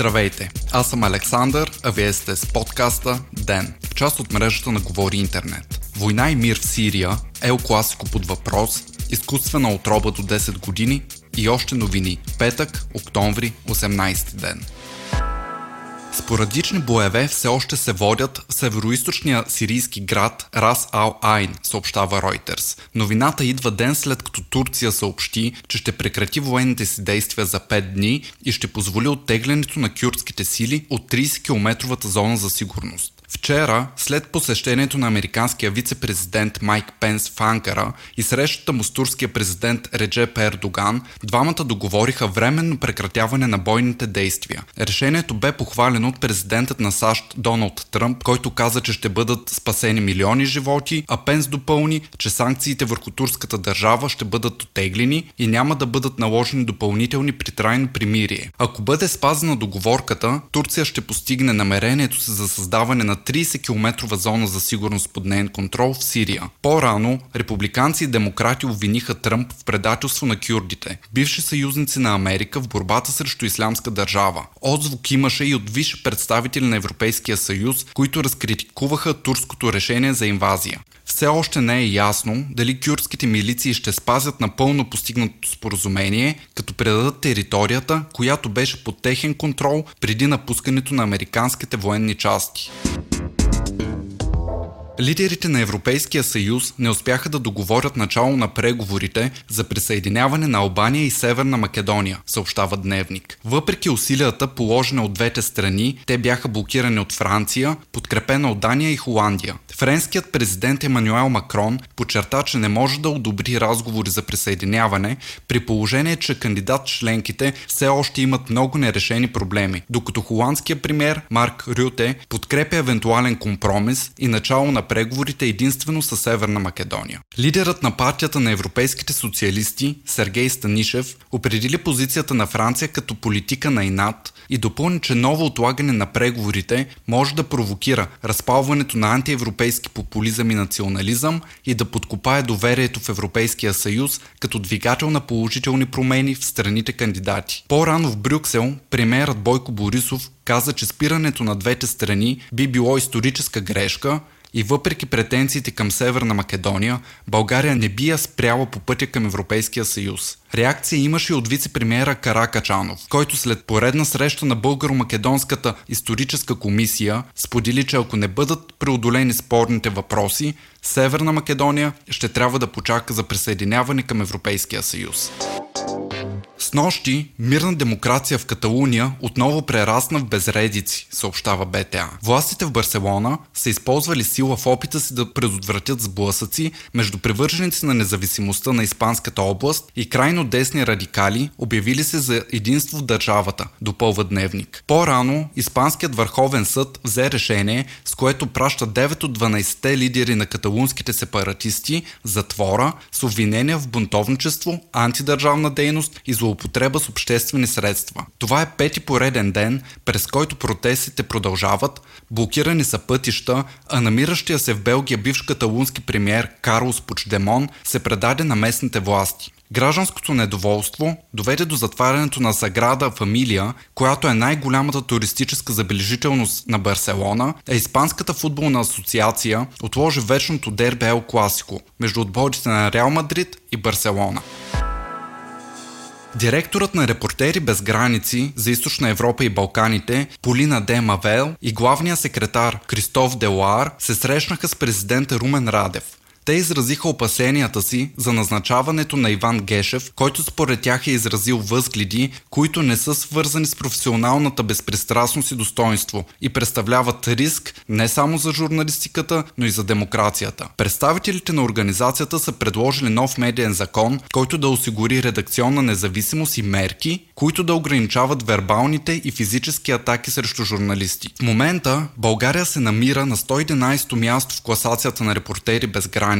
Здравейте, аз съм Александър, а вие сте с подкаста ДЕН, част от мрежата на Говори Интернет. Война и мир в Сирия, Ел Класико под въпрос, изкуствена отроба до 10 години и още новини. Петък, октомври, 18 ден. Спорадични боеве все още се водят в североисточния сирийски град Рас Ал Айн, съобщава Reuters. Новината идва ден след като Турция съобщи, че ще прекрати военните си действия за 5 дни и ще позволи оттеглянето на кюрдските сили от 30-километровата зона за сигурност. Вчера, след посещението на американския вице-президент Майк Пенс в Анкара и срещата му с турския президент Реджеп Ердоган, двамата договориха временно прекратяване на бойните действия. Решението бе похвалено от президентът на САЩ Доналд Тръмп, който каза, че ще бъдат спасени милиони животи, а Пенс допълни, че санкциите върху турската държава ще бъдат отеглени и няма да бъдат наложени допълнителни при трайно примирие. Ако бъде спазена договорката, Турция ще постигне намерението си за създаване на 30-километрова зона за сигурност под нейн контрол в Сирия. По-рано републиканци и демократи обвиниха Тръмп в предателство на кюрдите, бивши съюзници на Америка в борбата срещу ислямска държава. Отзвук имаше и от висши представители на Европейския съюз, които разкритикуваха турското решение за инвазия. Все още не е ясно дали кюрдските милиции ще спазят напълно постигнатото споразумение, като предадат територията, която беше под техен контрол преди напускането на американските военни части. Лидерите на Европейския съюз не успяха да договорят начало на преговорите за присъединяване на Албания и Северна Македония, съобщава Дневник. Въпреки усилията, положени от двете страни, те бяха блокирани от Франция, подкрепена от Дания и Холандия. Френският президент Емануел Макрон подчерта, че не може да одобри разговори за присъединяване, при положение, че кандидат членките все още имат много нерешени проблеми, докато холандският премьер Марк Рюте подкрепя евентуален компромис и начало на преговорите единствено с Северна Македония. Лидерът на партията на европейските социалисти Сергей Станишев определи позицията на Франция като политика на инат и допълни, че ново отлагане на преговорите може да провокира разпалването на антиевропейски популизъм и национализъм и да подкопае доверието в Европейския съюз като двигател на положителни промени в страните кандидати. По-рано в Брюксел премиерът Бойко Борисов каза, че спирането на двете страни би било историческа грешка и въпреки претенциите към Северна Македония, България не би я спряла по пътя към Европейския съюз. Реакция имаше и от вице-премьера Каракачанов, който след поредна среща на Българо-Македонската историческа комисия сподели, че ако не бъдат преодолени спорните въпроси, Северна Македония ще трябва да почака за присъединяване към Европейския съюз. С нощи мирна демокрация в Каталуния отново прерасна в безредици, съобщава БТА. Властите в Барселона са използвали сила в опита си да предотвратят сблъсъци между привърженици на независимостта на Испанската област и крайно десни радикали, обявили се за единство в държавата, допълва дневник. По-рано Испанският върховен съд взе решение, с което праща 9 от 12 лидери на каталунските сепаратисти затвора с обвинения в бунтовничество, антидържавна дейност и злоупотреба с обществени средства. Това е пети пореден ден, през който протестите продължават, блокирани са пътища, а намиращия се в Белгия бивш каталунски премьер Карлос Почдемон се предаде на местните власти. Гражданското недоволство доведе до затварянето на Саграда Фамилия, която е най-голямата туристическа забележителност на Барселона, а Испанската футболна асоциация отложи вечното дербе Ел Класико между отборите на Реал Мадрид и Барселона. Директорът на Репортери без граници за Източна Европа и Балканите Полина Де Мавел и главният секретар Кристоф Делуар се срещнаха с президента Румен Радев. Те изразиха опасенията си за назначаването на Иван Гешев, който според тях е изразил възгледи, които не са свързани с професионалната безпристрастност и достоинство и представляват риск не само за журналистиката, но и за демокрацията. Представителите на организацията са предложили нов медиен закон, който да осигури редакционна независимост и мерки, които да ограничават вербалните и физически атаки срещу журналисти. В момента България се намира на 111-то място в класацията на репортери без граници,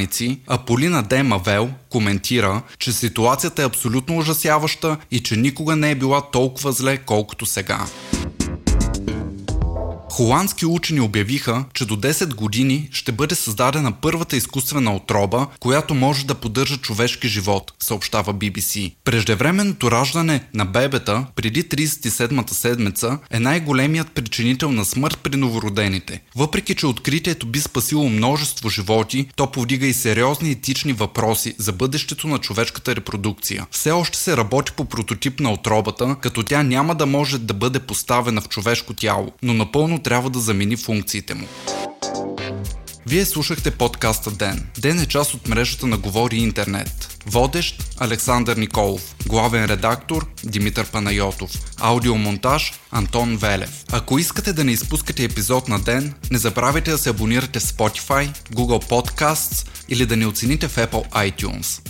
а Полина Демавел коментира, че ситуацията е абсолютно ужасяваща и че никога не е била толкова зле, колкото сега. Холандски учени обявиха, че до 10 години ще бъде създадена първата изкуствена отроба, която може да поддържа човешки живот, съобщава BBC. Преждевременното раждане на бебета преди 37-та седмица е най-големият причинител на смърт при новородените. Въпреки, че откритието би спасило множество животи, то повдига и сериозни етични въпроси за бъдещето на човешката репродукция. Все още се работи по прототип на отробата, като тя няма да може да бъде поставена в човешко тяло, но напълно трябва да замени функциите му. Вие слушахте подкаста Ден. Ден е част от мрежата на Говори Интернет. Водещ Александър Николов. Главен редактор Димитър Панайотов. Аудиомонтаж Антон Велев. Ако искате да не изпускате епизод на ден, не забравяйте да се абонирате в Spotify, Google Podcasts или да ни оцените в Apple iTunes.